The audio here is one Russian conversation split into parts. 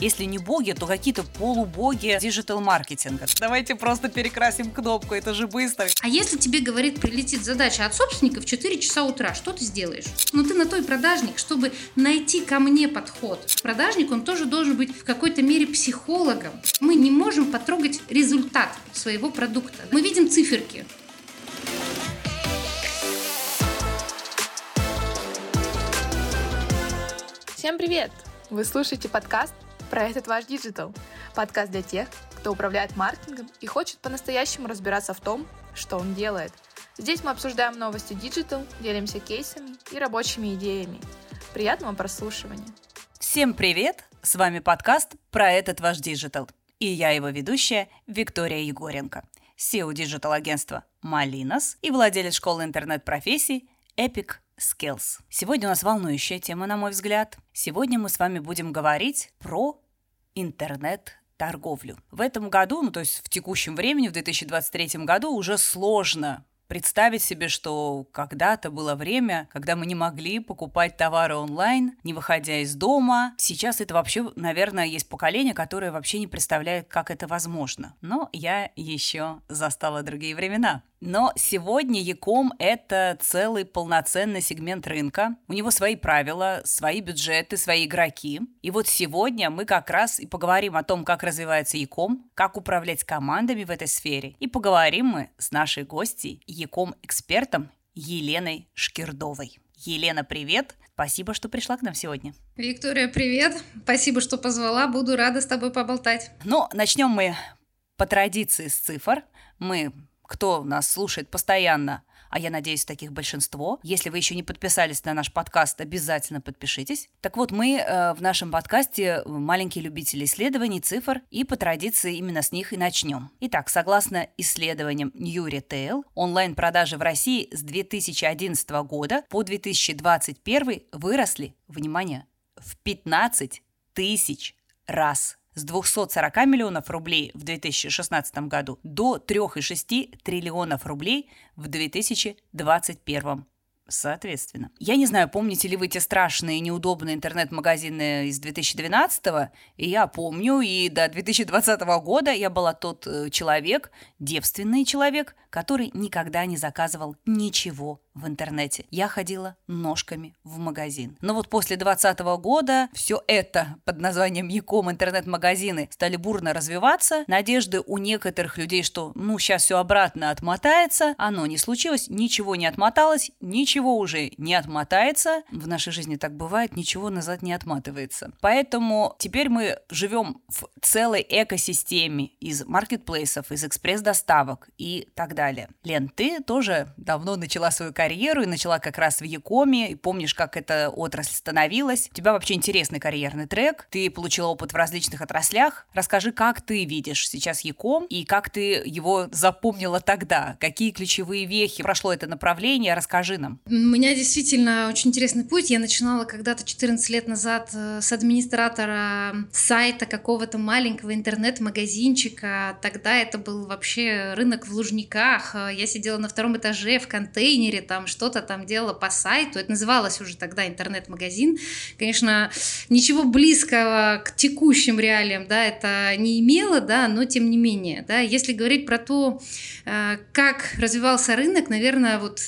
Если не боги, то какие-то полубоги диджитал-маркетинга. Давайте просто перекрасим кнопку, это же быстро. А если тебе, говорит, прилетит задача от собственника в 4 часа утра, что ты сделаешь? Ну ты на той продажник, чтобы найти ко мне подход. Продажник, он тоже должен быть в какой-то мере психологом. Мы не можем потрогать результат своего продукта. Мы видим циферки. Всем привет! Вы слушаете подкаст про этот ваш digital. Подкаст для тех, кто управляет маркетингом и хочет по-настоящему разбираться в том, что он делает. Здесь мы обсуждаем новости digital, делимся кейсами и рабочими идеями. Приятного прослушивания! Всем привет! С вами подкаст про этот ваш digital. И я его ведущая Виктория Егоренко, CEO digital-агентства Малинос и владелец школы интернет-профессий Epic Skills. Сегодня у нас волнующая тема, на мой взгляд. Сегодня мы с вами будем говорить про интернет торговлю. В этом году, ну то есть в текущем времени, в 2023 году уже сложно представить себе, что когда-то было время, когда мы не могли покупать товары онлайн, не выходя из дома. Сейчас это вообще, наверное, есть поколение, которое вообще не представляет, как это возможно. Но я еще застала другие времена. Но сегодня Яком – это целый полноценный сегмент рынка. У него свои правила, свои бюджеты, свои игроки. И вот сегодня мы как раз и поговорим о том, как развивается Яком, как управлять командами в этой сфере. И поговорим мы с нашей гостьей, Яком-экспертом Еленой Шкирдовой. Елена, привет! Спасибо, что пришла к нам сегодня. Виктория, привет! Спасибо, что позвала. Буду рада с тобой поболтать. Ну, начнем мы по традиции с цифр. Мы кто нас слушает постоянно, а я надеюсь, таких большинство. Если вы еще не подписались на наш подкаст, обязательно подпишитесь. Так вот, мы э, в нашем подкасте маленькие любители исследований, цифр, и по традиции именно с них и начнем. Итак, согласно исследованиям New Retail, онлайн-продажи в России с 2011 года по 2021 выросли, внимание, в 15 тысяч раз с 240 миллионов рублей в 2016 году до 3,6 триллионов рублей в 2021 Соответственно. Я не знаю, помните ли вы те страшные неудобные интернет-магазины из 2012-го, и я помню, и до 2020 года я была тот э, человек, девственный человек, который никогда не заказывал ничего в интернете. Я ходила ножками в магазин. Но вот после 2020 года все это под названием Яком интернет-магазины стали бурно развиваться. Надежды у некоторых людей, что ну сейчас все обратно отмотается, оно не случилось, ничего не отмоталось, ничего уже не отмотается. В нашей жизни так бывает, ничего назад не отматывается. Поэтому теперь мы живем в целой экосистеме из маркетплейсов, из экспресс-доставок и так далее. Лен, ты тоже давно начала свою карьеру и начала как раз в Якоме, и помнишь, как эта отрасль становилась. У тебя вообще интересный карьерный трек, ты получила опыт в различных отраслях. Расскажи, как ты видишь сейчас Яком и как ты его запомнила тогда, какие ключевые вехи прошло это направление, расскажи нам. У меня действительно очень интересный путь. Я начинала когда-то 14 лет назад э, с администратора сайта какого-то маленького интернет-магазинчика. Тогда это был вообще рынок в Лужниках. Я сидела на втором этаже в контейнере, там там что-то там делала по сайту, это называлось уже тогда интернет-магазин. Конечно, ничего близкого к текущим реалиям, да, это не имело, да, но тем не менее, да, если говорить про то, э, как развивался рынок, наверное, вот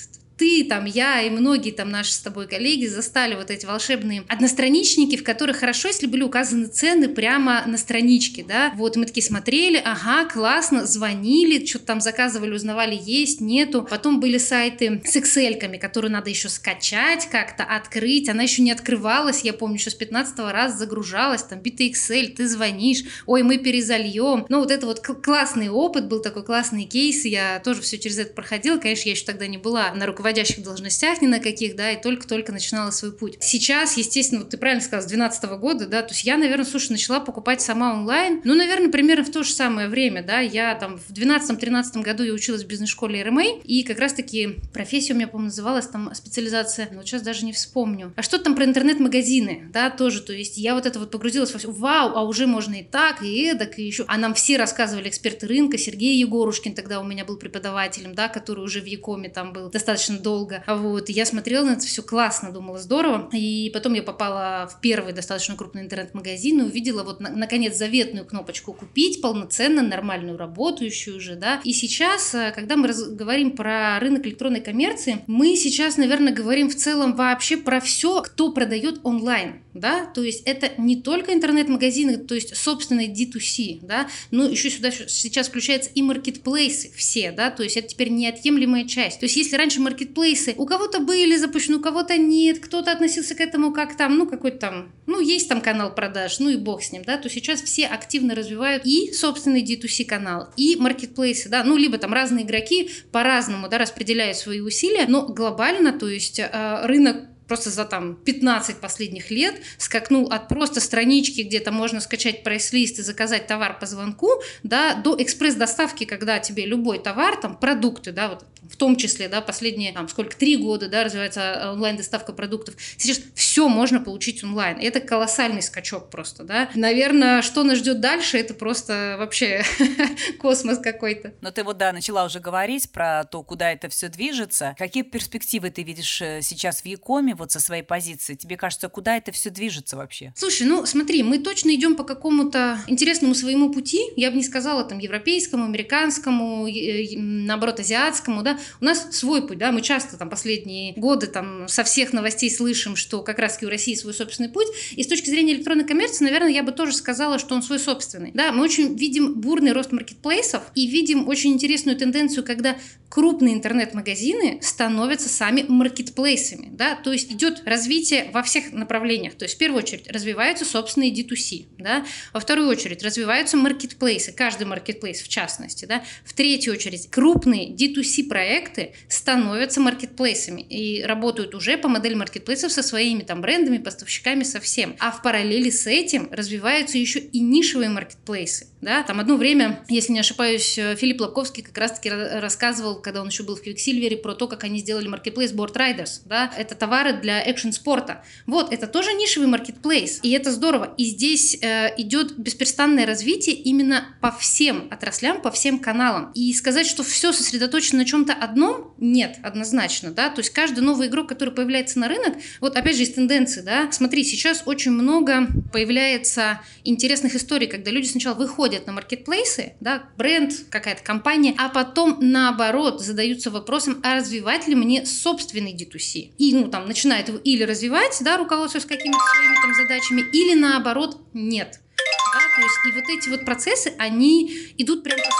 ты, там, я и многие там наши с тобой коллеги застали вот эти волшебные одностраничники, в которых хорошо, если были указаны цены прямо на страничке, да, вот мы такие смотрели, ага, классно, звонили, что-то там заказывали, узнавали, есть, нету, потом были сайты с excel которые надо еще скачать как-то, открыть, она еще не открывалась, я помню, еще с 15 раза загружалась, там, битый Excel, ты звонишь, ой, мы перезальем, ну, вот это вот классный опыт, был такой классный кейс, я тоже все через это проходила, конечно, я еще тогда не была на руководителе руководящих должностях ни на каких, да, и только-только начинала свой путь. Сейчас, естественно, вот ты правильно сказала, с 2012 года, да, то есть я, наверное, слушай, начала покупать сама онлайн, ну, наверное, примерно в то же самое время, да, я там в 12-13 году я училась в бизнес-школе РМА, и как раз-таки профессия у меня, по-моему, называлась там специализация, но сейчас даже не вспомню. А что там про интернет-магазины, да, тоже, то есть я вот это вот погрузилась во все, вау, а уже можно и так, и эдак, и еще. А нам все рассказывали эксперты рынка, Сергей Егорушкин тогда у меня был преподавателем, да, который уже в Якоме там был достаточно долго. Вот, и я смотрела на это все классно, думала, здорово. И потом я попала в первый достаточно крупный интернет-магазин и увидела вот, на, наконец, заветную кнопочку «Купить», полноценно, нормальную, работающую уже, да. И сейчас, э, когда мы говорим про рынок электронной коммерции, мы сейчас, наверное, говорим в целом вообще про все, кто продает онлайн да, то есть это не только интернет-магазины, то есть собственные D2C, да, но еще сюда сейчас включаются и маркетплейсы все, да, то есть это теперь неотъемлемая часть. То есть если раньше маркетплейсы. У кого-то были запущены, у кого-то нет, кто-то относился к этому как там, ну какой-то там, ну есть там канал продаж, ну и бог с ним, да, то сейчас все активно развивают и собственный D2C канал, и маркетплейсы, да, ну либо там разные игроки по-разному, да, распределяют свои усилия, но глобально, то есть э, рынок просто за там 15 последних лет скакнул от просто странички, где то можно скачать прайс-лист и заказать товар по звонку, да, до экспресс-доставки, когда тебе любой товар, там, продукты, да, вот в том числе, да, последние, там, сколько, три года, да, развивается онлайн-доставка продуктов. Сейчас все можно получить онлайн. Это колоссальный скачок просто, да. Наверное, что нас ждет дальше, это просто вообще космос какой-то. Но ты вот, да, начала уже говорить про то, куда это все движется. Какие перспективы ты видишь э, сейчас в Якоме, вот со своей позиции? Тебе кажется, куда это все движется вообще? Слушай, ну смотри, мы точно идем по какому-то интересному своему пути. Я бы не сказала там европейскому, американскому, наоборот, азиатскому, да. У нас свой путь, да, мы часто там последние годы там со всех новостей слышим, что как раз-таки у России свой собственный путь. И с точки зрения электронной коммерции, наверное, я бы тоже сказала, что он свой собственный. Да, мы очень видим бурный рост маркетплейсов и видим очень интересную тенденцию, когда крупные интернет-магазины становятся сами маркетплейсами, да, то есть идет развитие во всех направлениях, то есть в первую очередь развиваются собственные D2C, да, во вторую очередь развиваются маркетплейсы, каждый маркетплейс в частности, да, в третью очередь крупные D2C проекты становятся маркетплейсами и работают уже по модели маркетплейсов со своими там брендами, поставщиками, со всем, а в параллели с этим развиваются еще и нишевые маркетплейсы, да, там одно время, если не ошибаюсь, Филипп Лобковский как раз-таки рассказывал когда он еще был в Quicksilver, про то, как они сделали маркетплейс Board Riders. Да? Это товары для экшн-спорта. Вот, это тоже нишевый маркетплейс, и это здорово. И здесь э, идет бесперестанное развитие именно по всем отраслям, по всем каналам. И сказать, что все сосредоточено на чем-то одном, нет, однозначно. Да? То есть каждый новый игрок, который появляется на рынок, вот опять же из тенденции, да, смотри, сейчас очень много появляется интересных историй, когда люди сначала выходят на маркетплейсы, да, бренд, какая-то компания, а потом наоборот задаются вопросом, а развивать ли мне собственный D2C? И, ну, там, начинает его или развивать, да, руководствуясь какими-то своими там задачами, или наоборот, нет. Да, то есть и вот эти вот процессы, они идут прям постоянно, и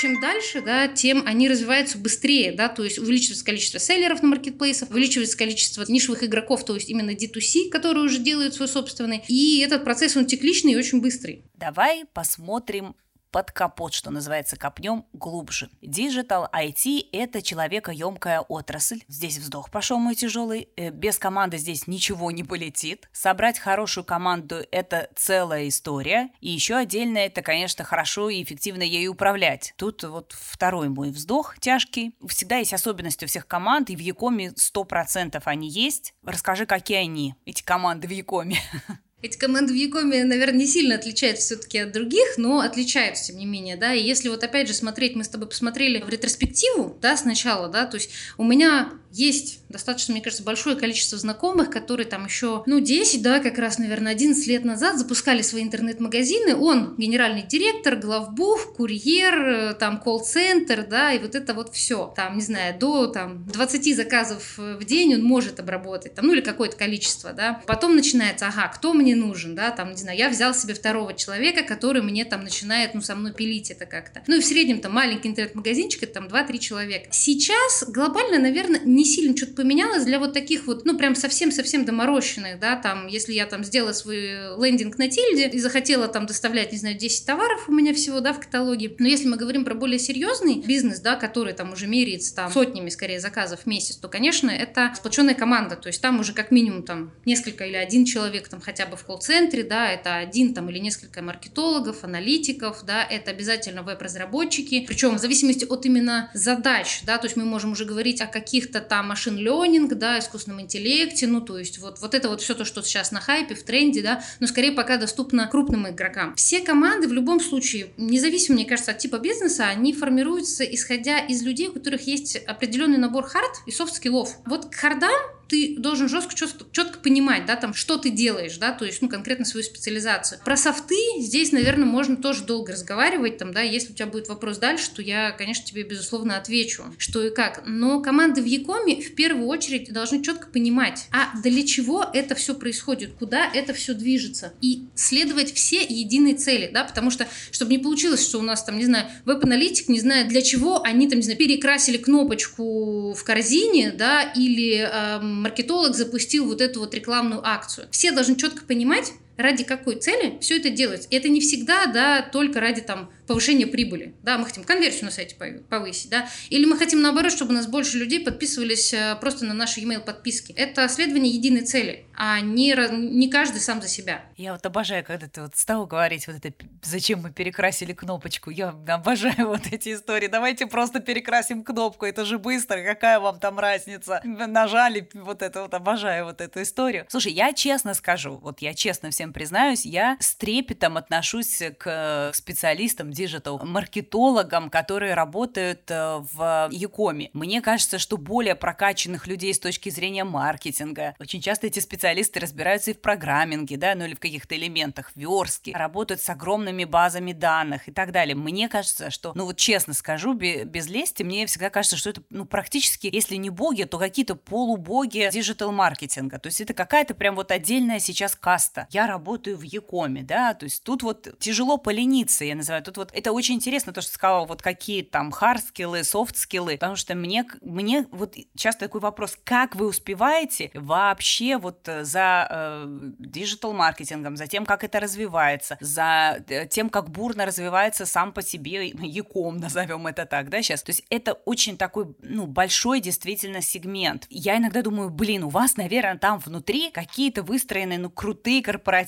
чем дальше, да, тем они развиваются быстрее, да, то есть увеличивается количество селлеров на маркетплейсах, увеличивается количество нишевых игроков, то есть именно D2C, которые уже делают свой собственный, и этот процесс, он текличный и очень быстрый. Давай посмотрим под капот, что называется, копнем глубже. Digital IT – это человекоемкая отрасль. Здесь вздох пошел мой тяжелый. Э, без команды здесь ничего не полетит. Собрать хорошую команду – это целая история. И еще отдельно это, конечно, хорошо и эффективно ею управлять. Тут вот второй мой вздох тяжкий. Всегда есть особенности у всех команд, и в Якоме 100% они есть. Расскажи, какие они, эти команды в Якоме. Эти в Якоме, наверное, не сильно отличаются все-таки от других, но отличаются, тем не менее, да, и если вот опять же смотреть, мы с тобой посмотрели в ретроспективу, да, сначала, да, то есть у меня есть достаточно, мне кажется, большое количество знакомых, которые там еще, ну, 10, да, как раз, наверное, 11 лет назад запускали свои интернет-магазины. Он генеральный директор, главбух, курьер, э, там, колл-центр, да, и вот это вот все. Там, не знаю, до там 20 заказов в день он может обработать, там, ну, или какое-то количество, да. Потом начинается, ага, кто мне нужен, да, там, не знаю, я взял себе второго человека, который мне там начинает, ну, со мной пилить это как-то. Ну, и в среднем там маленький интернет-магазинчик, это там 2-3 человека. Сейчас глобально, наверное, не сильно что-то поменялось для вот таких вот, ну, прям совсем-совсем доморощенных, да, там, если я там сделала свой лендинг на тильде и захотела там доставлять, не знаю, 10 товаров у меня всего, да, в каталоге, но если мы говорим про более серьезный бизнес, да, который там уже меряется там сотнями, скорее, заказов в месяц, то, конечно, это сплоченная команда, то есть там уже как минимум там несколько или один человек там хотя бы в колл-центре, да, это один там или несколько маркетологов, аналитиков, да, это обязательно веб-разработчики, причем в зависимости от именно задач, да, то есть мы можем уже говорить о каких-то там машин ленинг, да, искусственном интеллекте, ну, то есть вот, вот это вот все то, что сейчас на хайпе, в тренде, да, но скорее пока доступно крупным игрокам. Все команды в любом случае, независимо, мне кажется, от типа бизнеса, они формируются исходя из людей, у которых есть определенный набор хард и софт-скиллов. Вот к хардам ты должен жестко, четко, четко понимать, да, там, что ты делаешь, да, то есть, ну, конкретно свою специализацию. Про софты здесь, наверное, можно тоже долго разговаривать, там, да, если у тебя будет вопрос дальше, то я, конечно, тебе, безусловно, отвечу, что и как. Но команды в ecom е в первую очередь должны четко понимать, а для чего это все происходит, куда это все движется, и следовать все единой цели, да, потому что, чтобы не получилось, что у нас там, не знаю, веб-аналитик не знает, для чего они там, не знаю, перекрасили кнопочку в корзине, да, или эм, маркетолог запустил вот эту вот рекламную акцию. Все должны четко понимать, ради какой цели все это делать. И это не всегда, да, только ради там повышения прибыли, да, мы хотим конверсию на сайте повысить, да, или мы хотим наоборот, чтобы у нас больше людей подписывались э, просто на наши email подписки. Это следование единой цели, а не, не каждый сам за себя. Я вот обожаю, когда ты вот стал говорить вот это, зачем мы перекрасили кнопочку, я обожаю вот эти истории, давайте просто перекрасим кнопку, это же быстро, какая вам там разница, нажали, вот это вот, обожаю вот эту историю. Слушай, я честно скажу, вот я честно всем признаюсь, я с трепетом отношусь к специалистам, диджитал-маркетологам, которые работают э, в Якоме. Мне кажется, что более прокачанных людей с точки зрения маркетинга. Очень часто эти специалисты разбираются и в программинге, да, ну или в каких-то элементах, в верстке, работают с огромными базами данных и так далее. Мне кажется, что, ну вот честно скажу, без лести, мне всегда кажется, что это, ну, практически, если не боги, то какие-то полубоги диджитал-маркетинга. То есть это какая-то прям вот отдельная сейчас каста. Я работаю в ecom е, да, то есть тут вот тяжело полениться, я называю, тут вот это очень интересно, то, что сказала, вот какие там хард-скиллы, софт-скиллы, потому что мне, мне вот часто такой вопрос, как вы успеваете вообще вот э, за диджитал-маркетингом, за тем, как это развивается, за э, тем, как бурно развивается сам по себе яком, назовем это так, да, сейчас. То есть это очень такой, ну, большой действительно сегмент. Я иногда думаю, блин, у вас, наверное, там внутри какие-то выстроены, ну, крутые корпоративные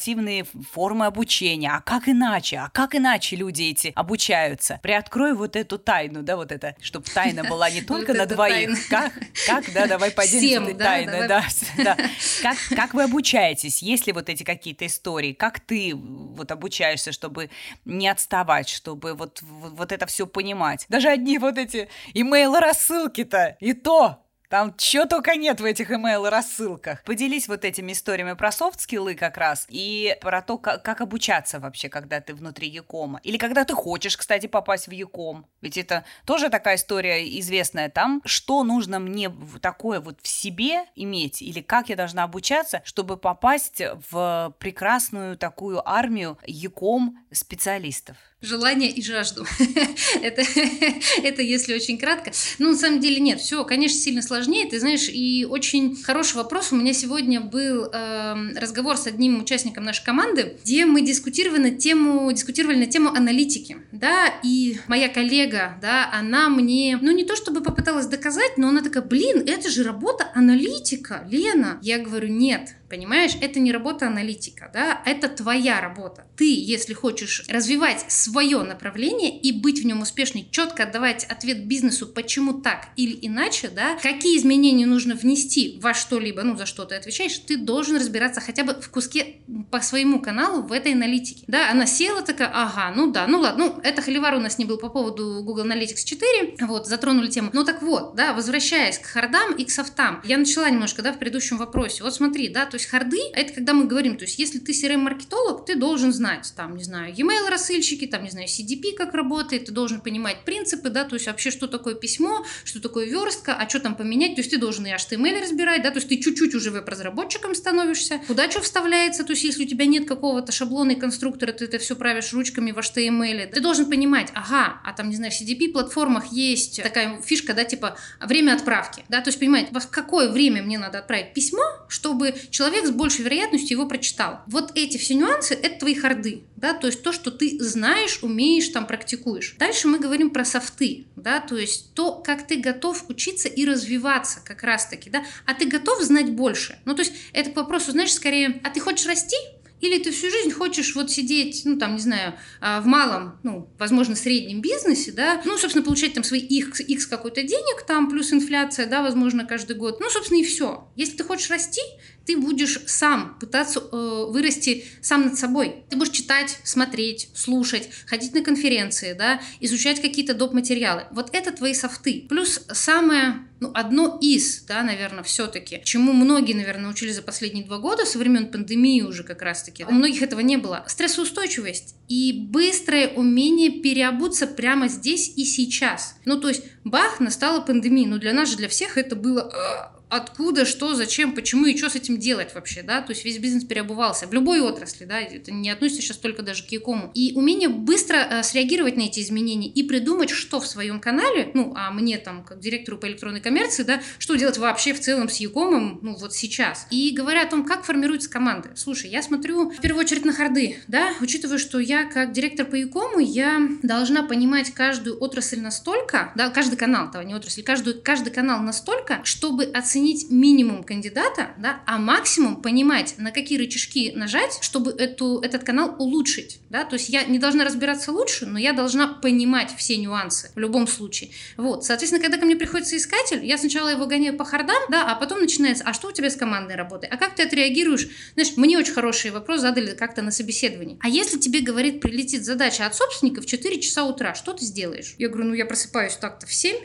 формы обучения. А как иначе? А как иначе люди эти обучаются. Приоткрой вот эту тайну, да, вот это, чтобы тайна была не только на двоих. Как, как, да, давай поделимся тайной, да, да. Как, как вы обучаетесь? Есть ли вот эти какие-то истории? Как ты вот обучаешься, чтобы не отставать, чтобы вот, вот это все понимать? Даже одни вот эти имейл-рассылки-то, и то там чего только нет в этих email-рассылках. Поделись вот этими историями про софт-скиллы как раз и про то, как, как обучаться вообще, когда ты внутри Якома. Или когда ты хочешь, кстати, попасть в Яком. Ведь это тоже такая история известная там. Что нужно мне такое вот в себе иметь? Или как я должна обучаться, чтобы попасть в прекрасную такую армию Яком специалистов? Желание и жажду. это, это если очень кратко. Ну, на самом деле нет, все, конечно, сильно сложнее. Ты знаешь, и очень хороший вопрос. У меня сегодня был э, разговор с одним участником нашей команды, где мы дискутировали на тему, дискутировали на тему аналитики. Да, и моя коллега, да, она мне, ну, не то чтобы попыталась доказать, но она такая, блин, это же работа аналитика, Лена. Я говорю, нет, Понимаешь, это не работа аналитика, да, это твоя работа. Ты, если хочешь развивать свое направление и быть в нем успешной, четко отдавать ответ бизнесу, почему так или иначе, да, какие изменения нужно внести во что-либо, ну, за что ты отвечаешь, ты должен разбираться хотя бы в куске по своему каналу в этой аналитике. Да, она села такая, ага, ну да, ну ладно, ну, это холивар у нас не был по поводу Google Analytics 4, вот, затронули тему. Ну так вот, да, возвращаясь к хардам и к софтам, я начала немножко, да, в предыдущем вопросе. Вот смотри, да, то есть харды, это когда мы говорим, то есть если ты CRM-маркетолог, ты должен знать, там, не знаю, e-mail рассыльщики, там, не знаю, CDP как работает, ты должен понимать принципы, да, то есть вообще, что такое письмо, что такое верстка, а что там поменять, то есть ты должен и HTML разбирать, да, то есть ты чуть-чуть уже веб-разработчиком становишься, куда что вставляется, то есть если у тебя нет какого-то шаблона и конструктора, ты это все правишь ручками в HTML, ты должен понимать, ага, а там, не знаю, в CDP-платформах есть такая фишка, да, типа время отправки, да, то есть понимать, в какое время мне надо отправить письмо, чтобы человек с большей вероятностью его прочитал. Вот эти все нюансы — это твои харды, да, то есть то, что ты знаешь, умеешь, там практикуешь. Дальше мы говорим про софты, да, то есть то, как ты готов учиться и развиваться как раз-таки, да, а ты готов знать больше. Ну, то есть это к вопросу, знаешь, скорее, а ты хочешь расти Или ты всю жизнь хочешь вот сидеть, ну, там, не знаю, а, в малом, ну, возможно, среднем бизнесе, да, ну, собственно, получать там свои x, x какой-то денег, там, плюс инфляция, да, возможно, каждый год. Ну, собственно, и все. Если ты хочешь расти, ты будешь сам пытаться э, вырасти сам над собой. Ты будешь читать, смотреть, слушать, ходить на конференции, да, изучать какие-то доп. материалы. Вот это твои софты. Плюс самое ну, одно из, да, наверное, все-таки, чему многие, наверное, научились за последние два года, со времен пандемии уже как раз-таки, у многих этого не было. Стрессоустойчивость и быстрое умение переобуться прямо здесь и сейчас. Ну, то есть, бах, настала пандемия, но для нас же, для всех это было э, откуда, что, зачем, почему и что с этим делать вообще, да, то есть весь бизнес переобувался в любой отрасли, да, это не относится сейчас только даже к Якому. И умение быстро э, среагировать на эти изменения и придумать, что в своем канале, ну, а мне там, как директору по электронной коммерции, да, что делать вообще в целом с Якомом, ну, вот сейчас. И говоря о том, как формируются команды. Слушай, я смотрю в первую очередь на харды, да, учитывая, что я как директор по Якому, я должна понимать каждую отрасль настолько, да, каждый канал, того не отрасль, каждую, каждый канал настолько, чтобы оценить оценить минимум кандидата, да, а максимум понимать, на какие рычажки нажать, чтобы эту, этот канал улучшить. Да? То есть я не должна разбираться лучше, но я должна понимать все нюансы в любом случае. Вот. Соответственно, когда ко мне приходит искатель, я сначала его гоняю по хардам, да, а потом начинается, а что у тебя с командной работой? А как ты отреагируешь? Знаешь, мне очень хороший вопрос задали как-то на собеседовании. А если тебе, говорит, прилетит задача от собственника в 4 часа утра, что ты сделаешь? Я говорю, ну я просыпаюсь так-то в 7,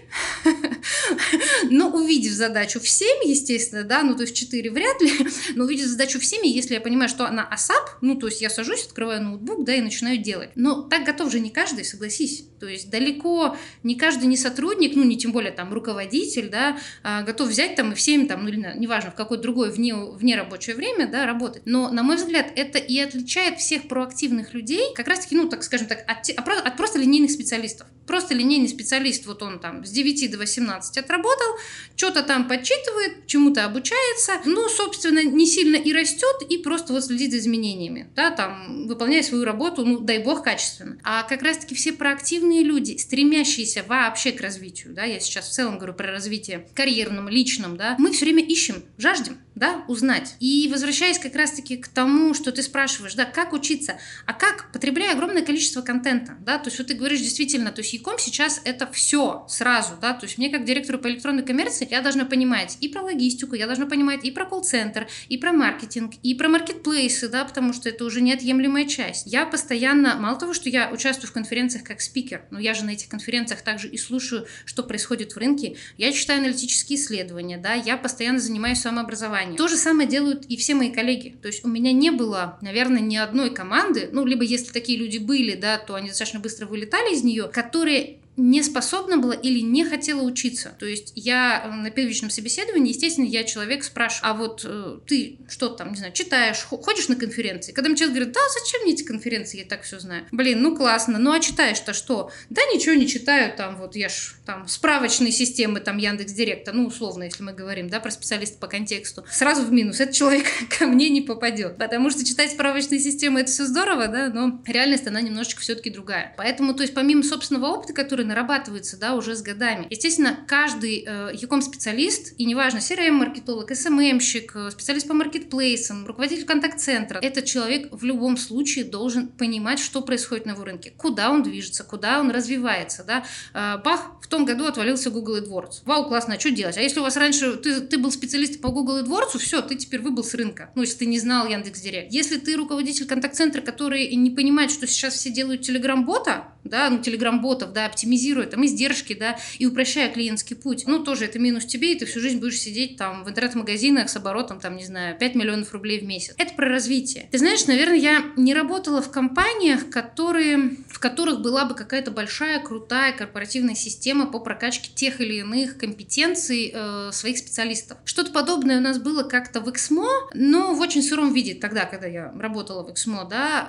но увидев задачу в 7, 7, естественно, да, ну, то есть 4 вряд ли, но увидеть задачу в 7, если я понимаю, что она ASAP, ну, то есть я сажусь, открываю ноутбук, да, и начинаю делать. Но так готов же не каждый, согласись. То есть далеко не каждый не сотрудник, ну, не тем более там руководитель, да, а, готов взять там и в 7, там, ну, или неважно, в какое-то другое вне, вне рабочее время, да, работать. Но, на мой взгляд, это и отличает всех проактивных людей, как раз-таки, ну, так скажем так, от, от просто линейных специалистов. Просто линейный специалист, вот он там с 9 до 18 отработал, что-то там подсчитывает, чему-то обучается, ну, собственно, не сильно и растет, и просто вот следит за изменениями, да, там, выполняя свою работу, ну, дай бог, качественно. А как раз-таки все проактивные люди, стремящиеся вообще к развитию, да, я сейчас в целом говорю про развитие карьерном, личном, да, мы все время ищем, жаждем, да, узнать. И возвращаясь как раз-таки к тому, что ты спрашиваешь, да, как учиться, а как, потребляя огромное количество контента, да, то есть вот ты говоришь действительно, то есть Яком сейчас это все сразу, да, то есть мне как директору по электронной коммерции я должна понимать и про логистику, я должна понимать и про колл-центр, и про маркетинг, и про маркетплейсы, да, потому что это уже неотъемлемая часть. Я постоянно, мало того, что я участвую в конференциях как спикер, но я же на этих конференциях также и слушаю, что происходит в рынке, я читаю аналитические исследования, да, я постоянно занимаюсь самообразованием. То же самое делают и все мои коллеги. То есть у меня не было, наверное, ни одной команды, ну, либо если такие люди были, да, то они достаточно быстро вылетали из нее, которые не способна была или не хотела учиться. То есть я э, на первичном собеседовании, естественно, я человек спрашиваю, а вот э, ты что там, не знаю, читаешь, ходишь на конференции? Когда мне человек говорит, да, зачем мне эти конференции, я так все знаю. Блин, ну классно, ну а читаешь-то что? Да ничего не читаю, там вот я ж там справочные системы, там Яндекс Директа, ну условно, если мы говорим, да, про специалиста по контексту. Сразу в минус, этот человек ко мне не попадет, потому что читать справочные системы это все здорово, да, но реальность она немножечко все-таки другая. Поэтому, то есть помимо собственного опыта, который нарабатывается, да, уже с годами. Естественно, каждый э, Яком-специалист, и неважно, CRM-маркетолог, SMM-щик, э, специалист по маркетплейсам, руководитель контакт-центра, этот человек в любом случае должен понимать, что происходит на его рынке, куда он движется, куда он развивается, да. Э, бах, в том году отвалился Google AdWords. Вау, классно, а что делать? А если у вас раньше ты, ты был специалистом по Google AdWords, все, ты теперь выбыл с рынка. Ну, если ты не знал Яндекс.Директ. Если ты руководитель контакт-центра, который не понимает, что сейчас все делают телеграм-бота, да, ну, телеграм-ботов, да, оптимизируя там издержки, да, и упрощая клиентский путь. Ну, тоже это минус тебе, и ты всю жизнь будешь сидеть там в интернет-магазинах с оборотом, там, не знаю, 5 миллионов рублей в месяц. Это про развитие. Ты знаешь, наверное, я не работала в компаниях, которые, в которых была бы какая-то большая, крутая корпоративная система по прокачке тех или иных компетенций э, своих специалистов. Что-то подобное у нас было как-то в Эксмо, но в очень сыром виде тогда, когда я работала в Эксмо, да,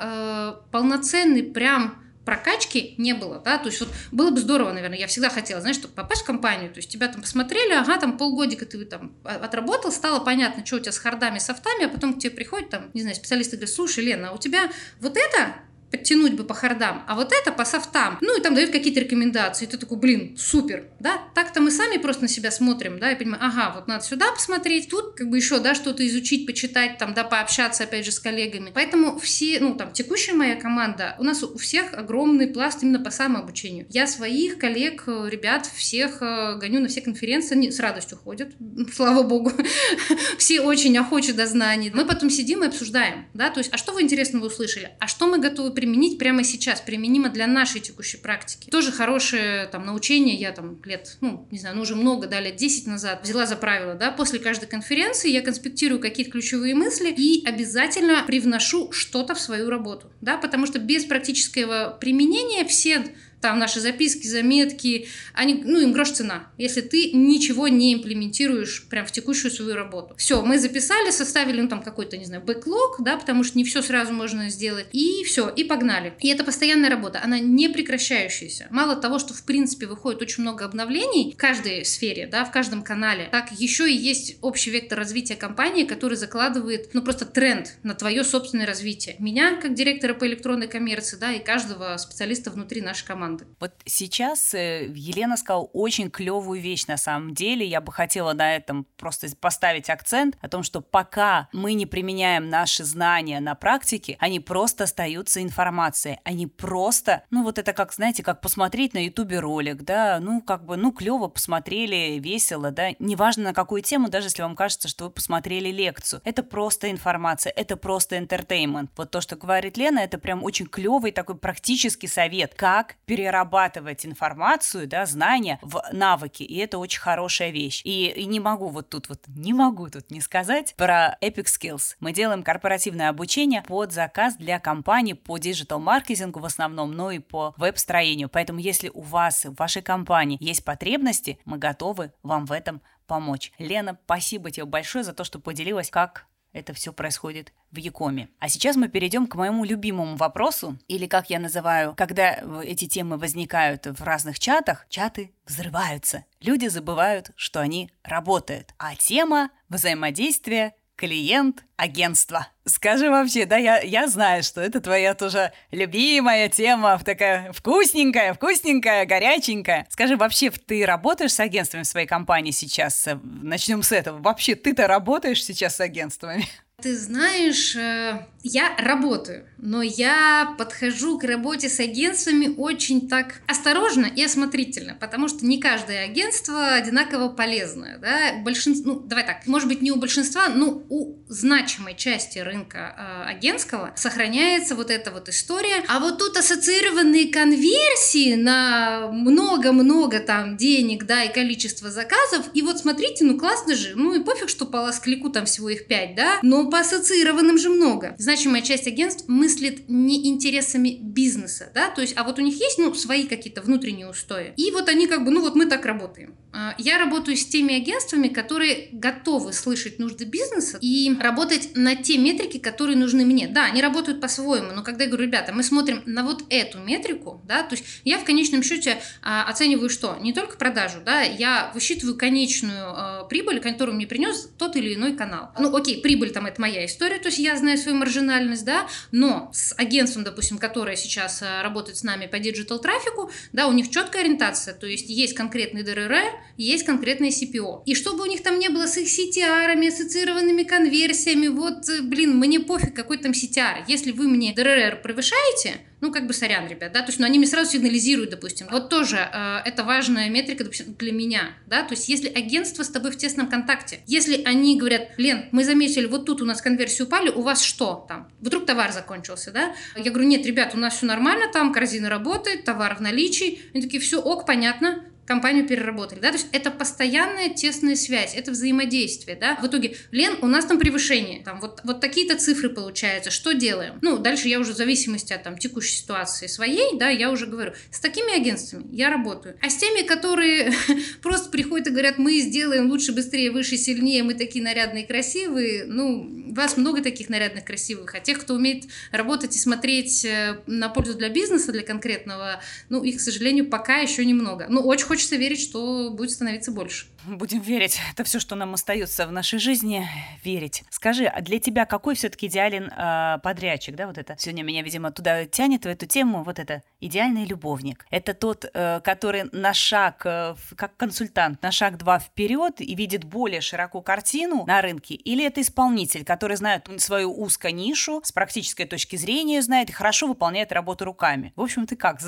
э, полноценный прям прокачки не было, да, то есть вот было бы здорово, наверное, я всегда хотела, знаешь, чтобы попасть в компанию, то есть тебя там посмотрели, ага, там полгодика ты там отработал, стало понятно, что у тебя с хардами, софтами, а потом к тебе приходит там, не знаю, специалисты говорят, слушай, Лена, а у тебя вот это подтянуть бы по хардам, а вот это по софтам. Ну, и там дают какие-то рекомендации. И ты такой, блин, супер, да? Так-то мы сами просто на себя смотрим, да, и понимаем, ага, вот надо сюда посмотреть, тут как бы еще, да, что-то изучить, почитать, там, да, пообщаться, опять же, с коллегами. Поэтому все, ну, там, текущая моя команда, у нас у всех огромный пласт именно по самообучению. Я своих коллег, э, ребят, всех э, гоню на все конференции, они с радостью ходят, слава богу. все очень охочи до знаний. Мы потом сидим и обсуждаем, да, то есть, а что вы интересного услышали? А что мы готовы применить прямо сейчас, применимо для нашей текущей практики. Тоже хорошее там научение, я там лет, ну, не знаю, ну уже много, да, лет 10 назад взяла за правило, да, после каждой конференции я конспектирую какие-то ключевые мысли и обязательно привношу что-то в свою работу, да, потому что без практического применения все там наши записки, заметки, они, ну, им грош цена, если ты ничего не имплементируешь прям в текущую свою работу. Все, мы записали, составили, ну, там, какой-то, не знаю, бэклог, да, потому что не все сразу можно сделать, и все, и погнали. И это постоянная работа, она не прекращающаяся. Мало того, что, в принципе, выходит очень много обновлений в каждой сфере, да, в каждом канале, так еще и есть общий вектор развития компании, который закладывает, ну, просто тренд на твое собственное развитие. Меня, как директора по электронной коммерции, да, и каждого специалиста внутри нашей команды команды. Вот сейчас э, Елена сказала очень клевую вещь на самом деле. Я бы хотела на этом просто поставить акцент о том, что пока мы не применяем наши знания на практике, они просто остаются информацией. Они просто, ну вот это как, знаете, как посмотреть на ютубе ролик, да, ну как бы, ну клево посмотрели, весело, да, неважно на какую тему, даже если вам кажется, что вы посмотрели лекцию. Это просто информация, это просто entertainment. Вот то, что говорит Лена, это прям очень клевый такой практический совет, как перерабатывать информацию, да, знания в навыки, и это очень хорошая вещь. И, и не могу вот тут вот, не могу тут не сказать про Epic Skills. Мы делаем корпоративное обучение под заказ для компаний по диджитал-маркетингу в основном, но и по веб-строению. Поэтому если у вас в вашей компании есть потребности, мы готовы вам в этом помочь. Лена, спасибо тебе большое за то, что поделилась, как это все происходит в Якоме. А сейчас мы перейдем к моему любимому вопросу, или как я называю, когда эти темы возникают в разных чатах, чаты взрываются. Люди забывают, что они работают. А тема взаимодействия клиент агентства. Скажи вообще, да, я, я знаю, что это твоя тоже любимая тема, такая вкусненькая, вкусненькая, горяченькая. Скажи, вообще, ты работаешь с агентствами в своей компании сейчас? Начнем с этого. Вообще, ты-то работаешь сейчас с агентствами? Ты знаешь, э, я работаю, но я подхожу к работе с агентствами очень так осторожно и осмотрительно, потому что не каждое агентство одинаково полезное. Да? Большинство, ну, давай так, может быть, не у большинства, но у значимой части рынка э, агентского сохраняется вот эта вот история. А вот тут ассоциированные конверсии на много-много там денег, да, и количество заказов, и вот смотрите, ну классно же, ну и пофиг, что по ласклику там всего их пять, да, но по ассоциированным же много. Значимая часть агентств мыслит не интересами бизнеса, да, то есть, а вот у них есть, ну, свои какие-то внутренние устои. И вот они как бы, ну, вот мы так работаем. А, я работаю с теми агентствами, которые готовы слышать нужды бизнеса и работать на те метрики, которые нужны мне. Да, они работают по-своему, но когда я говорю, ребята, мы смотрим на вот эту метрику, да, то есть я в конечном счете а, оцениваю что? Не только продажу, да, я высчитываю конечную а, прибыль, которую мне принес тот или иной канал. Ну, окей, прибыль там это моя история, то есть я знаю свою маржинальность, да, но с агентством, допустим, которое сейчас а, работает с нами по диджитал трафику, да, у них четкая ориентация, то есть есть конкретный ДРР, есть конкретный CPO. И чтобы у них там не было с их CTR, ассоциированными конверсиями, вот, э, блин, мне пофиг, какой там CTR. Если вы мне ДРР превышаете, ну, как бы сорян, ребят, да, то есть, ну, они мне сразу сигнализируют, допустим. Вот тоже э, это важная метрика, допустим, для меня, да, то есть, если агентство с тобой в тесном контакте, если они говорят, Лен, мы заметили, вот тут у нас конверсии упали, у вас что там? Вдруг товар закончился, да? Я говорю, нет, ребят, у нас все нормально, там корзина работает, товар в наличии. Они такие, все, ок, понятно, кампанию переработали, да, то есть это постоянная тесная связь, это взаимодействие, да, в итоге, Лен, у нас там превышение, там вот, вот такие-то цифры получаются, что делаем? Ну, дальше я уже в зависимости от там текущей ситуации своей, да, я уже говорю, с такими агентствами я работаю, а с теми, которые просто приходят и говорят, мы сделаем лучше, быстрее, выше, сильнее, мы такие нарядные, красивые, ну, вас много таких нарядных, красивых, а тех, кто умеет работать и смотреть э, на пользу для бизнеса, для конкретного, ну, их, к сожалению, пока еще немного. Но очень хочется верить, что будет становиться больше. Будем верить. Это все, что нам остается в нашей жизни, верить. Скажи, а для тебя какой все-таки идеален э, подрядчик, да, вот это? Сегодня меня, видимо, туда тянет в эту тему, вот это идеальный любовник. Это тот, э, который на шаг, э, как консультант, на шаг два вперед и видит более широкую картину на рынке, или это исполнитель, который знает свою узкую нишу, с практической точки зрения знает и хорошо выполняет работу руками. В общем, ты как,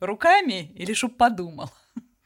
руками или чтоб подумал?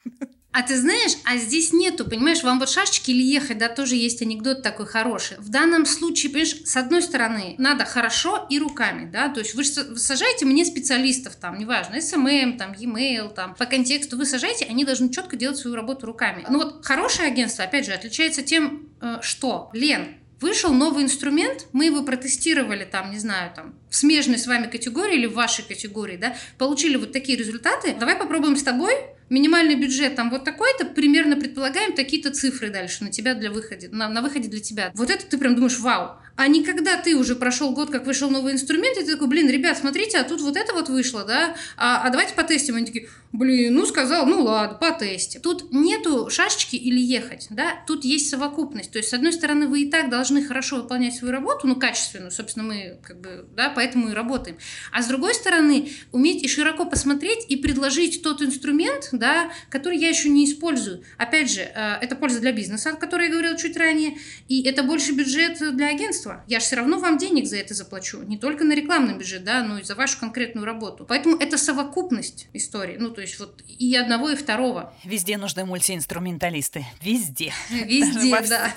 А ты знаешь, а здесь нету, понимаешь, вам вот шашечки или ехать, да, тоже есть анекдот такой хороший. В данном случае, понимаешь, с одной стороны, надо хорошо и руками, да, то есть вы, сажаете мне специалистов там, неважно, SMM, там, e-mail, там, по контексту вы сажаете, они должны четко делать свою работу руками. Ну вот хорошее агентство, опять же, отличается тем, э, что, Лен, Вышел новый инструмент, мы его протестировали там, не знаю, там, в смежной с вами категории или в вашей категории, да, получили вот такие результаты. Давай попробуем с тобой минимальный бюджет там вот такой-то, примерно предполагаем такие-то цифры дальше на тебя для выхода, на, на выходе для тебя. Вот это ты прям думаешь, вау. А не когда ты уже прошел год, как вышел новый инструмент, и ты такой, блин, ребят, смотрите, а тут вот это вот вышло, да, а, а давайте потестим. Они такие, блин, ну сказал, ну ладно, потестим. Тут нету шашечки или ехать, да, тут есть совокупность. То есть, с одной стороны, вы и так должны хорошо выполнять свою работу, ну, качественную, собственно, мы как бы, да, поэтому и работаем. А с другой стороны, уметь и широко посмотреть и предложить тот инструмент, да, который я еще не использую. Опять же, э, это польза для бизнеса, о которой я говорила чуть ранее, и это больше бюджет для агентства. Я же все равно вам денег за это заплачу, не только на рекламный бюджет, да, но и за вашу конкретную работу. Поэтому это совокупность истории, ну, то есть вот и одного, и второго. Везде нужны мультиинструменталисты, везде. Везде, да,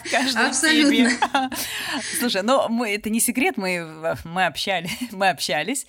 абсолютно. Слушай, ну, мы, это не секрет, мы, мы, общались, мы общались,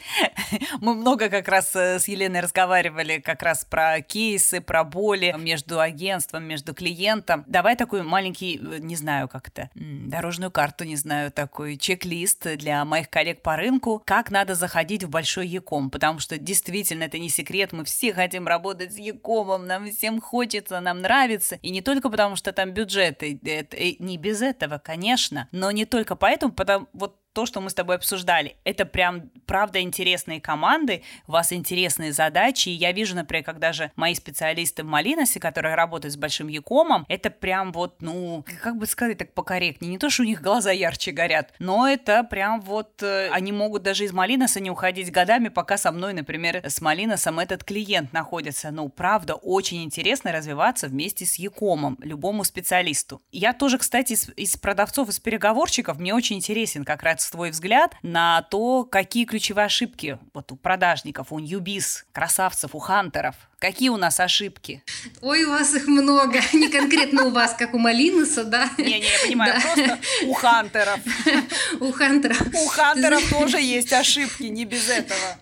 мы много как раз э, с Еленой разговаривали как раз про кейс кейсы, про боли между агентством, между клиентом. Давай такой маленький, э, не знаю как это, дорожную карту, не знаю, такой чек-лист для моих коллег по рынку, как надо заходить в большой Яком, потому что действительно это не секрет, мы все хотим работать с Якомом, нам всем хочется, нам нравится, и не только потому, что там бюджеты, это, не без этого, конечно, но не только поэтому, потому вот то, что мы с тобой обсуждали. Это прям, правда, интересные команды, у вас интересные задачи. И я вижу, например, когда же мои специалисты в Малиносе, которые работают с Большим Якомом, это прям вот, ну, как бы сказать так покорректнее, не то, что у них глаза ярче горят, но это прям вот, э, они могут даже из Малиноса не уходить годами, пока со мной, например, с Малиносом этот клиент находится. Ну, правда, очень интересно развиваться вместе с Якомом, любому специалисту. Я тоже, кстати, из, из продавцов, из переговорщиков, мне очень интересен как раз твой взгляд на то, какие ключевые ошибки вот у продажников, у ньюбис, красавцев, у хантеров, Какие у нас ошибки? Ой, у вас их много. Не конкретно у вас, как у Малинуса, да? Не-не, я понимаю, просто у хантеров. У хантеров. У хантеров тоже есть ошибки, не без этого.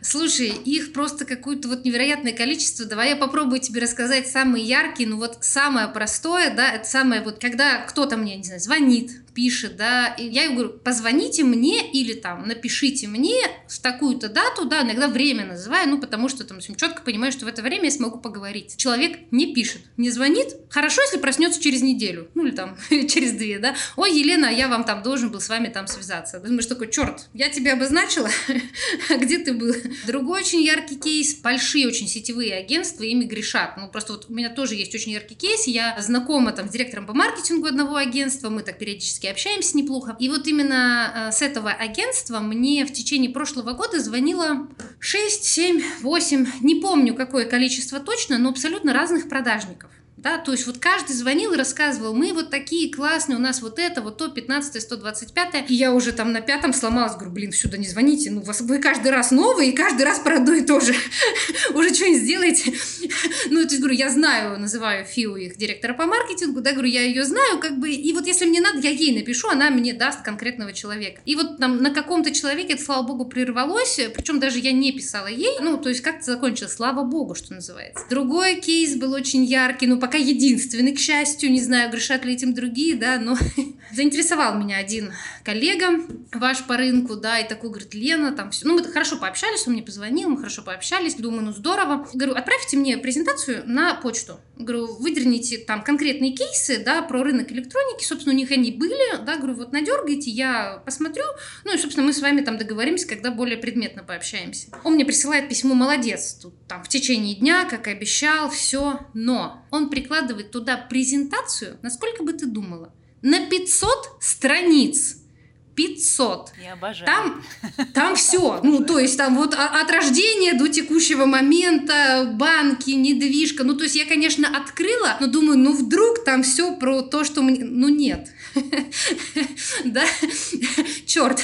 Слушай, их просто какое-то вот невероятное количество. Давай я попробую тебе рассказать самые яркие, ну вот самое простое, да, это самое вот, когда кто-то мне, не знаю, звонит, пишет, да, и я ему говорю, позвоните мне или там напишите мне в такую-то дату, да, иногда время называю, ну, потому что там четко понимаю, что в это время я смогу поговорить. Человек не пишет, не звонит, хорошо, если проснется через неделю, ну, или там через две, да, ой, Елена, я вам там должен был с вами там связаться. Думаешь такой, черт, я тебя обозначила, а где ты был? Другой очень яркий кейс, большие очень сетевые агентства ими грешат. Ну, просто вот у меня тоже есть очень яркий кейс, я знакома там с директором по маркетингу одного агентства, мы так периодически общаемся неплохо. И вот именно э, с этого агентства мне в течение прошлого года звонило 6, 7, 8, не помню какое количество точно, но абсолютно разных продажников да, то есть вот каждый звонил и рассказывал, мы вот такие классные, у нас вот это, вот то, 15 125 и я уже там на пятом сломалась, говорю, блин, сюда не звоните, ну вас, вы каждый раз новые, и каждый раз про одно и то же, уже что-нибудь сделаете, ну, то есть, говорю, я знаю, называю Фиу их директора по маркетингу, да, говорю, я ее знаю, как бы, и вот если мне надо, я ей напишу, она мне даст конкретного человека, и вот там на каком-то человеке это, слава богу, прервалось, причем даже я не писала ей, ну, то есть как-то закончилось, слава богу, что называется. Другой кейс был очень яркий, ну, пока единственный, к счастью, не знаю, грешат ли этим другие, да, но заинтересовал меня один коллега ваш по рынку, да, и такой говорит, Лена, там все, ну мы хорошо пообщались, он мне позвонил, мы хорошо пообщались, думаю, ну здорово. Говорю, отправьте мне презентацию на почту. Говорю, выдерните там конкретные кейсы, да, про рынок электроники, собственно, у них они были, да, говорю, вот надергайте, я посмотрю, ну и, собственно, мы с вами там договоримся, когда более предметно пообщаемся. Он мне присылает письмо, молодец, тут там в течение дня, как и обещал, все, но он прикладывает туда презентацию, насколько бы ты думала, на 500 страниц. 500. Я обожаю. Там, там все. Ну, то есть там вот от рождения до текущего момента, банки, недвижка. Ну, то есть я, конечно, открыла, но думаю, ну, вдруг там все про то, что мне... Ну, нет. Да? Черт.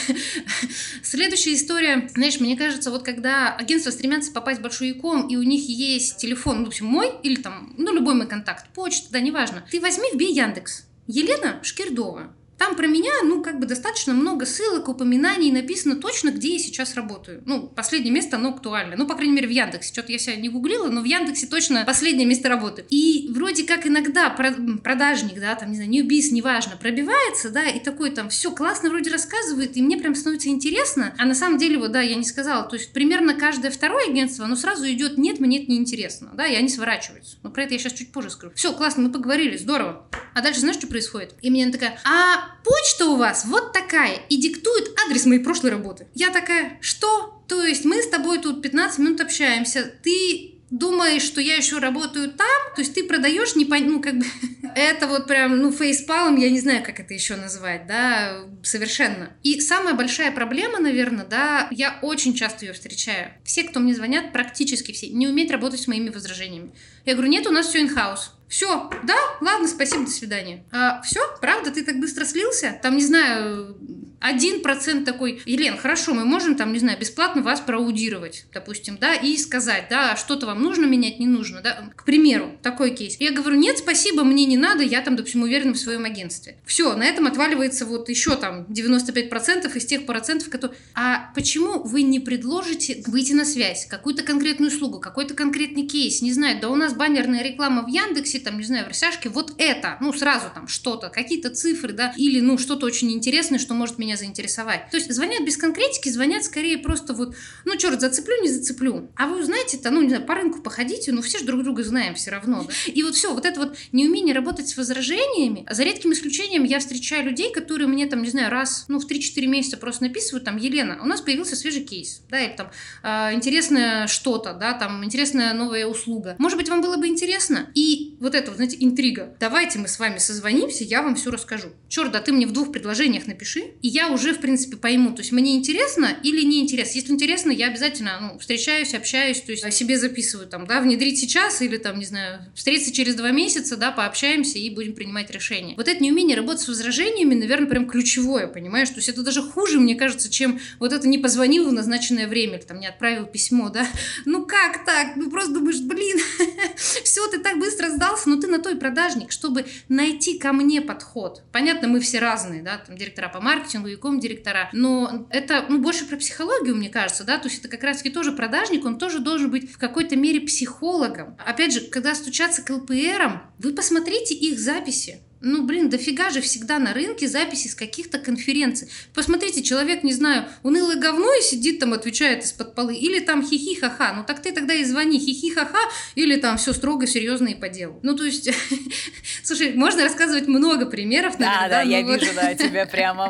Следующая история. Знаешь, мне кажется, вот когда агентство стремятся попасть в большой яком, и у них есть телефон, ну, в общем, мой, или там, ну, любой мой контакт, почта, да, неважно. Ты возьми, вбей Яндекс. Елена Шкирдова. Там про меня, ну, как бы достаточно много ссылок, упоминаний, написано точно, где я сейчас работаю. Ну, последнее место, оно актуально. Ну, по крайней мере, в Яндексе. Что-то я себя не гуглила, но в Яндексе точно последнее место работы. И вроде как иногда продажник, да, там, не знаю, ньюбис, неважно, пробивается, да, и такой там, все классно вроде рассказывает, и мне прям становится интересно. А на самом деле, вот, да, я не сказала, то есть примерно каждое второе агентство, оно сразу идет, нет, мне это не интересно, да, и они сворачиваются. Но про это я сейчас чуть позже скажу. Все, классно, мы поговорили, здорово. А дальше знаешь, что происходит? И мне она такая, а почта у вас вот такая и диктует адрес моей прошлой работы. Я такая, что? То есть мы с тобой тут 15 минут общаемся, ты думаешь, что я еще работаю там, то есть ты продаешь не пон... ну как бы это вот прям ну фейспалом, я не знаю, как это еще назвать, да, совершенно. И самая большая проблема, наверное, да, я очень часто ее встречаю. Все, кто мне звонят, практически все, не умеют работать с моими возражениями. Я говорю, нет, у нас все in-house. Все, да, ладно, спасибо, до свидания. А, все, правда, ты так быстро слился? Там, не знаю, один процент такой, Елен, хорошо, мы можем там, не знаю, бесплатно вас проаудировать, допустим, да, и сказать, да, что-то вам нужно менять, не нужно, да, к примеру, такой кейс. Я говорю, нет, спасибо, мне не надо, я там, допустим, уверена в своем агентстве. Все, на этом отваливается вот еще там 95% из тех процентов, которые... А почему вы не предложите выйти на связь, какую-то конкретную услугу, какой-то конкретный кейс, не знаю, да у нас баннерная реклама в Яндексе, там, не знаю, в Росяшке, вот это, ну, сразу там что-то, какие-то цифры, да, или, ну, что-то очень интересное, что может меня заинтересовать. То есть звонят без конкретики, звонят скорее просто вот, ну, черт, зацеплю, не зацеплю. А вы узнаете-то, ну, не знаю, по рынку походите, ну, все же друг друга знаем все равно, да? И вот все, вот это вот неумение работать с возражениями, за редким исключением я встречаю людей, которые мне там, не знаю, раз, ну, в 3-4 месяца просто написывают, там, Елена, у нас появился свежий кейс, да, или там, э, интересное что-то, да, там, интересная новая услуга. Может быть, вам было бы интересно? И вот вот это, знаете, интрига. Давайте мы с вами созвонимся, я вам все расскажу. Черт, да ты мне в двух предложениях напиши, и я уже, в принципе, пойму, то есть мне интересно или не интересно. Если интересно, я обязательно ну, встречаюсь, общаюсь, то есть себе записываю там, да, внедрить сейчас или там, не знаю, встретиться через два месяца, да, пообщаемся и будем принимать решения. Вот это неумение работать с возражениями, наверное, прям ключевое, понимаешь? То есть это даже хуже, мне кажется, чем вот это не позвонил в назначенное время или там не отправил письмо, да. Ну как так? Ну просто думаешь, блин, все, ты так быстро сдался, но ты на то и продажник, чтобы найти ко мне подход. Понятно, мы все разные, да, там директора по маркетингу, яком директора, но это ну, больше про психологию, мне кажется, да, то есть это как раз-таки тоже продажник, он тоже должен быть в какой-то мере психологом. Опять же, когда стучаться к ЛПРам, вы посмотрите их записи, ну, блин, дофига же всегда на рынке записи с каких-то конференций. Посмотрите, человек, не знаю, унылое говно и сидит там, отвечает из-под полы. Или там хихи-ха-ха. Ну, так ты тогда и звони хихи-ха-ха. Или там все строго, серьезно и по делу. Ну, то есть, слушай, можно рассказывать много примеров, наверное. Да, да, я вот... вижу, да, тебя прямо,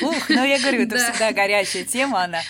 ух. Но я говорю, это да. всегда горячая тема, она,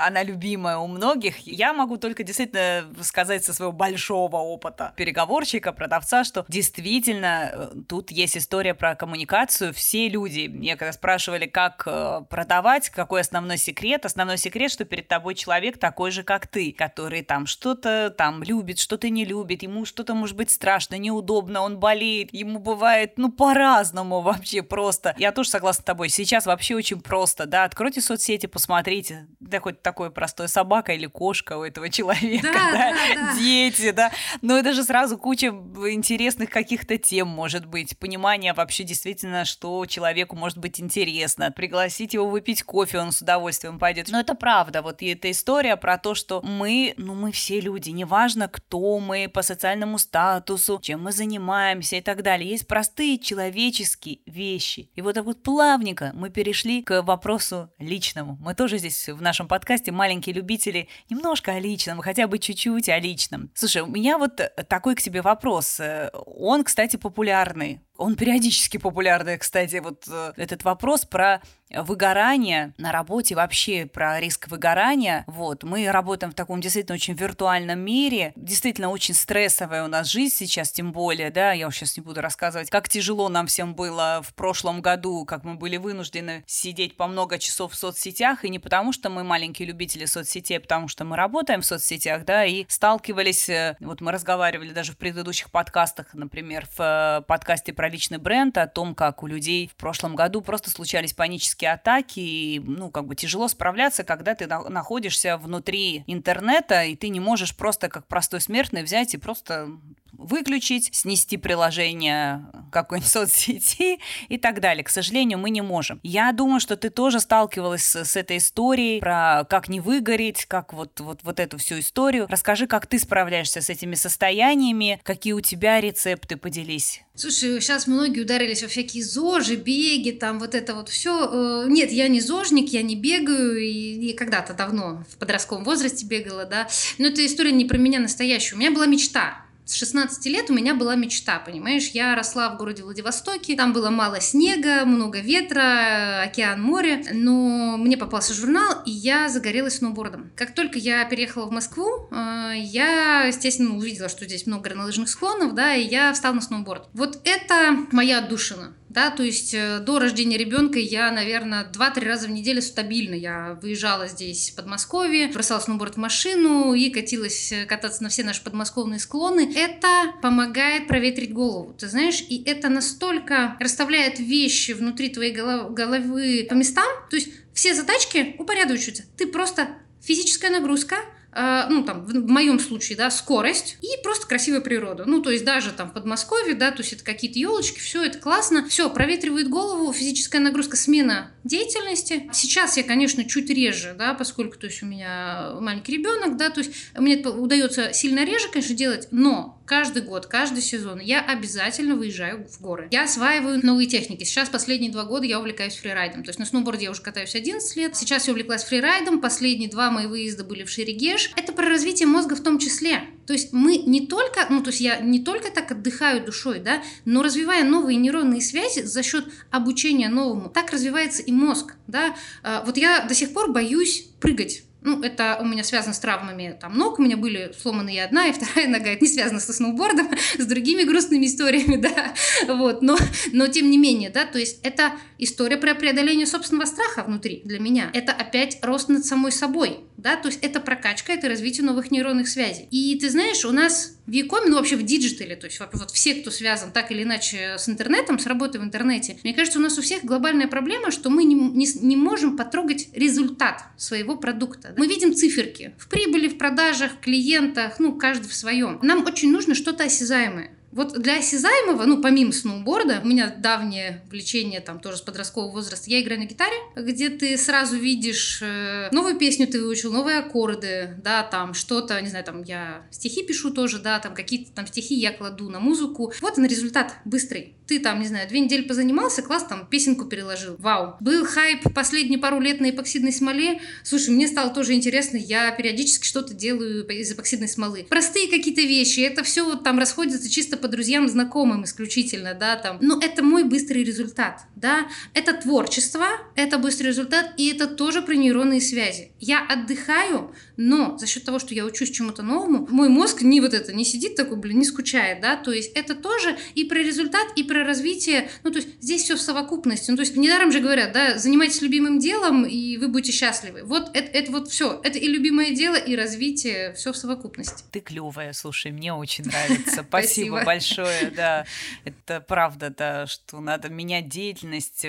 она любимая у многих. Я могу только действительно сказать со своего большого опыта переговорщика, продавца, что действительно э, тут есть история про коммуникацию. Все люди, мне когда спрашивали, как э, продавать, какой основной секрет, основной секрет, что перед тобой человек такой же, как ты, который там что-то там любит, что-то не любит, ему что-то может быть страшно, неудобно, он болеет, ему бывает, ну, по-разному вообще просто. Я тоже согласна с тобой. Сейчас вообще очень просто, да, откройте соцсети, посмотрите, да, хоть такое простое собака или кошка у этого человека, да, да, да, да. дети, да, но это же сразу куча интересных каких-то тем может быть, понимания вообще действительно, что человеку может быть интересно. Пригласить его выпить кофе, он с удовольствием пойдет. Но это правда. Вот и эта история про то, что мы, ну мы все люди, неважно, кто мы по социальному статусу, чем мы занимаемся и так далее. Есть простые человеческие вещи. И вот так вот плавненько мы перешли к вопросу личному. Мы тоже здесь в нашем подкасте маленькие любители немножко о личном, хотя бы чуть-чуть о личном. Слушай, у меня вот такой к тебе вопрос. Он, кстати, популярный он периодически популярный, кстати, вот э, этот вопрос про выгорание на работе, вообще про риск выгорания. Вот, мы работаем в таком действительно очень виртуальном мире, действительно очень стрессовая у нас жизнь сейчас, тем более, да, я сейчас не буду рассказывать, как тяжело нам всем было в прошлом году, как мы были вынуждены сидеть по много часов в соцсетях, и не потому, что мы маленькие любители соцсетей, а потому что мы работаем в соцсетях, да, и сталкивались, э, вот мы разговаривали даже в предыдущих подкастах, например, в э, подкасте про про личный бренд, о том, как у людей в прошлом году просто случались панические атаки, и, ну, как бы тяжело справляться, когда ты на- находишься внутри интернета, и ты не можешь просто как простой смертный взять и просто выключить, снести приложение какой-нибудь соцсети и так далее. К сожалению, мы не можем. Я думаю, что ты тоже сталкивалась с, с этой историей про как не выгореть, как вот, вот, вот эту всю историю. Расскажи, как ты справляешься с этими состояниями, какие у тебя рецепты, поделись. Слушай, сейчас многие ударились во всякие зожи, беги, там вот это вот все. Э, нет, я не зожник, я не бегаю, и, и когда-то давно в подростковом возрасте бегала, да. Но эта история не про меня настоящую. У меня была мечта с 16 лет у меня была мечта, понимаешь? Я росла в городе Владивостоке, там было мало снега, много ветра, океан, море, но мне попался журнал, и я загорелась сноубордом. Как только я переехала в Москву, э, я, естественно, увидела, что здесь много горнолыжных склонов, да, и я встала на сноуборд. Вот это моя отдушина да, то есть э, до рождения ребенка я, наверное, 2-3 раза в неделю стабильно я выезжала здесь в Подмосковье, бросала сноуборд в машину и катилась э, кататься на все наши подмосковные склоны. Это помогает проветрить голову, ты знаешь, и это настолько расставляет вещи внутри твоей головы по местам, то есть все задачки упорядочиваются. Ты просто физическая нагрузка, Э, ну, там, в, моем случае, да, скорость и просто красивая природа. Ну, то есть даже там в Подмосковье, да, то есть это какие-то елочки, все это классно, все, проветривает голову, физическая нагрузка, смена деятельности. Сейчас я, конечно, чуть реже, да, поскольку, то есть у меня маленький ребенок, да, то есть мне это удается сильно реже, конечно, делать, но каждый год, каждый сезон я обязательно выезжаю в горы. Я осваиваю новые техники. Сейчас последние два года я увлекаюсь фрирайдом. То есть на сноуборде я уже катаюсь 11 лет. Сейчас я увлеклась фрирайдом. Последние два мои выезда были в Шерегеш. Это про развитие мозга в том числе. То есть мы не только, ну то есть я не только так отдыхаю душой, да, но развивая новые нейронные связи за счет обучения новому, так развивается и мозг, да. А, вот я до сих пор боюсь прыгать ну, это у меня связано с травмами там, ног. У меня были сломаны и одна, и вторая нога. Это не связано со сноубордом, с другими грустными историями, да. Вот, но, но тем не менее, да, то есть это история про преодоление собственного страха внутри для меня. Это опять рост над самой собой, да, то есть это прокачка, это развитие новых нейронных связей. И ты знаешь, у нас в ecom е, ну вообще в диджитале, то есть вот все, кто связан так или иначе с интернетом, с работой в интернете, мне кажется, у нас у всех глобальная проблема, что мы не, не, не можем потрогать результат своего продукта. Мы видим циферки в прибыли, в продажах, клиентах, ну каждый в своем. Нам очень нужно что-то осязаемое. Вот для осязаемого, ну, помимо сноуборда, у меня давнее влечение там тоже с подросткового возраста, я играю на гитаре, где ты сразу видишь э, новую песню ты выучил, новые аккорды, да, там что-то, не знаю, там я стихи пишу тоже, да, там какие-то там стихи я кладу на музыку. Вот он результат быстрый. Ты там, не знаю, две недели позанимался, класс, там песенку переложил. Вау. Был хайп последние пару лет на эпоксидной смоле. Слушай, мне стало тоже интересно, я периодически что-то делаю из эпоксидной смолы. Простые какие-то вещи, это все вот там расходится чисто по друзьям, знакомым исключительно, да, там. Но это мой быстрый результат, да. Это творчество, это быстрый результат, и это тоже про нейронные связи. Я отдыхаю, но за счет того, что я учусь чему-то новому, мой мозг не вот это, не сидит такой, блин, не скучает, да, то есть это тоже и про результат, и про развитие, ну, то есть здесь все в совокупности, ну, то есть недаром же говорят, да, занимайтесь любимым делом, и вы будете счастливы. Вот это, это вот все, это и любимое дело, и развитие, все в совокупности. Ты клевая, слушай, мне очень нравится. Спасибо большое, да. Это правда, да, что надо менять деятельность.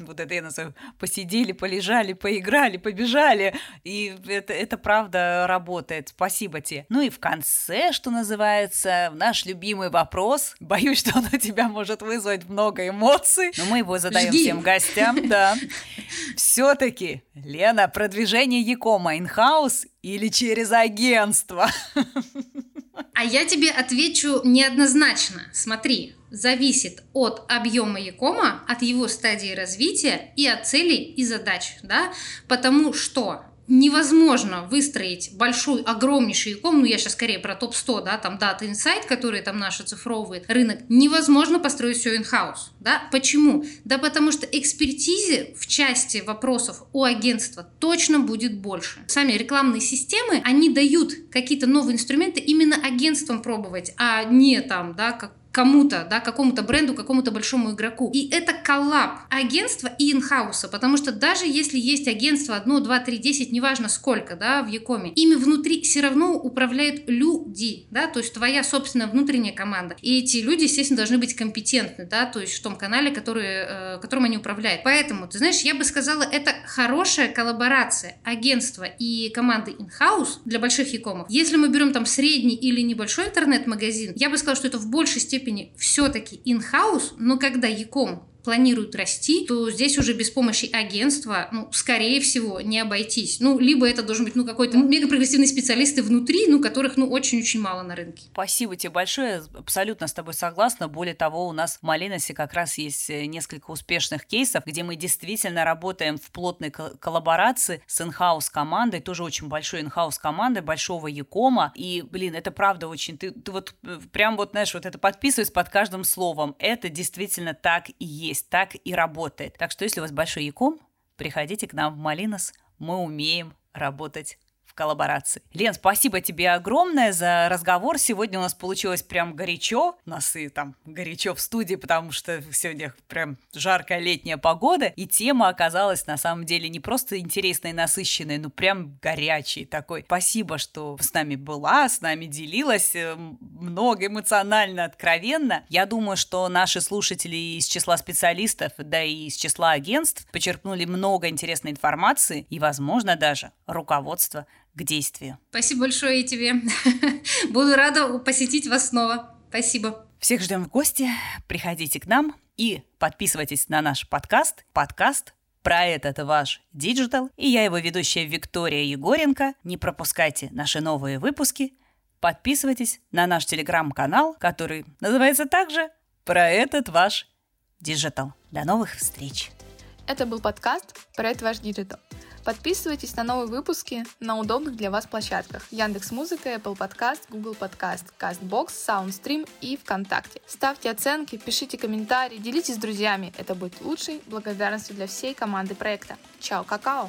Вот это я называю, посидели, полежали, поиграли, побежали. И это, это правда работает. Спасибо тебе. Ну и в конце, что называется, наш любимый вопрос. Боюсь, что он у тебя может вызвать много эмоций, но мы его задаем Жги. всем гостям, да. Все-таки, Лена, продвижение Якома инхаус или через агентство? А я тебе отвечу неоднозначно. Смотри, зависит от объема Якома, от его стадии развития и от целей и задач, да, потому что невозможно выстроить большой, огромнейший иком, ну я сейчас скорее про топ-100, да, там Data Insight, который там наш оцифровывает рынок, невозможно построить все in-house, да, почему? Да потому что экспертизе в части вопросов у агентства точно будет больше. Сами рекламные системы, они дают какие-то новые инструменты именно агентствам пробовать, а не там, да, как кому-то, да, какому-то бренду, какому-то большому игроку. И это коллаб агентства и инхауса, потому что даже если есть агентство 1, 2, 3, 10, неважно сколько, да, в Якоме, ими внутри все равно управляют люди, да, то есть твоя собственная внутренняя команда. И эти люди, естественно, должны быть компетентны, да, то есть в том канале, который, э, которым они управляют. Поэтому, ты знаешь, я бы сказала, это хорошая коллаборация агентства и команды инхаус для больших Якомов. Если мы берем там средний или небольшой интернет-магазин, я бы сказала, что это в большей степени степени все-таки in-house, но когда Яком планируют расти, то здесь уже без помощи агентства, ну, скорее всего, не обойтись. Ну, либо это должен быть, ну, какой-то мега прогрессивный специалисты внутри, ну, которых, ну, очень-очень мало на рынке. Спасибо тебе большое, абсолютно с тобой согласна. Более того, у нас в Малиносе как раз есть э, несколько успешных кейсов, где мы действительно работаем в плотной коллаборации с инхаус командой, тоже очень большой инхаус командой, большого Якома. И, блин, это правда очень... Ты, ты вот э, прям вот, знаешь, вот это подписываюсь под каждым словом. Это действительно так и есть есть, так и работает. Так что если у вас большой яком, приходите к нам в Малинос, мы умеем работать коллаборации. Лен, спасибо тебе огромное за разговор. Сегодня у нас получилось прям горячо. Нас и там горячо в студии, потому что сегодня прям жаркая летняя погода. И тема оказалась на самом деле не просто интересной и насыщенной, но прям горячей такой. Спасибо, что с нами была, с нами делилась э, много эмоционально, откровенно. Я думаю, что наши слушатели из числа специалистов, да и из числа агентств почерпнули много интересной информации и, возможно, даже руководство к действию. Спасибо большое и тебе. Буду рада посетить вас снова. Спасибо. Всех ждем в гости. Приходите к нам и подписывайтесь на наш подкаст. Подкаст про этот ваш диджитал. И я его ведущая Виктория Егоренко. Не пропускайте наши новые выпуски. Подписывайтесь на наш телеграм-канал, который называется также «Про этот ваш диджитал». До новых встреч! Это был подкаст «Про этот ваш диджитал». Подписывайтесь на новые выпуски на удобных для вас площадках Яндекс Музыка, Apple Podcast, Google Podcast, CastBox, SoundStream и ВКонтакте. Ставьте оценки, пишите комментарии, делитесь с друзьями. Это будет лучшей благодарностью для всей команды проекта. Чао, какао!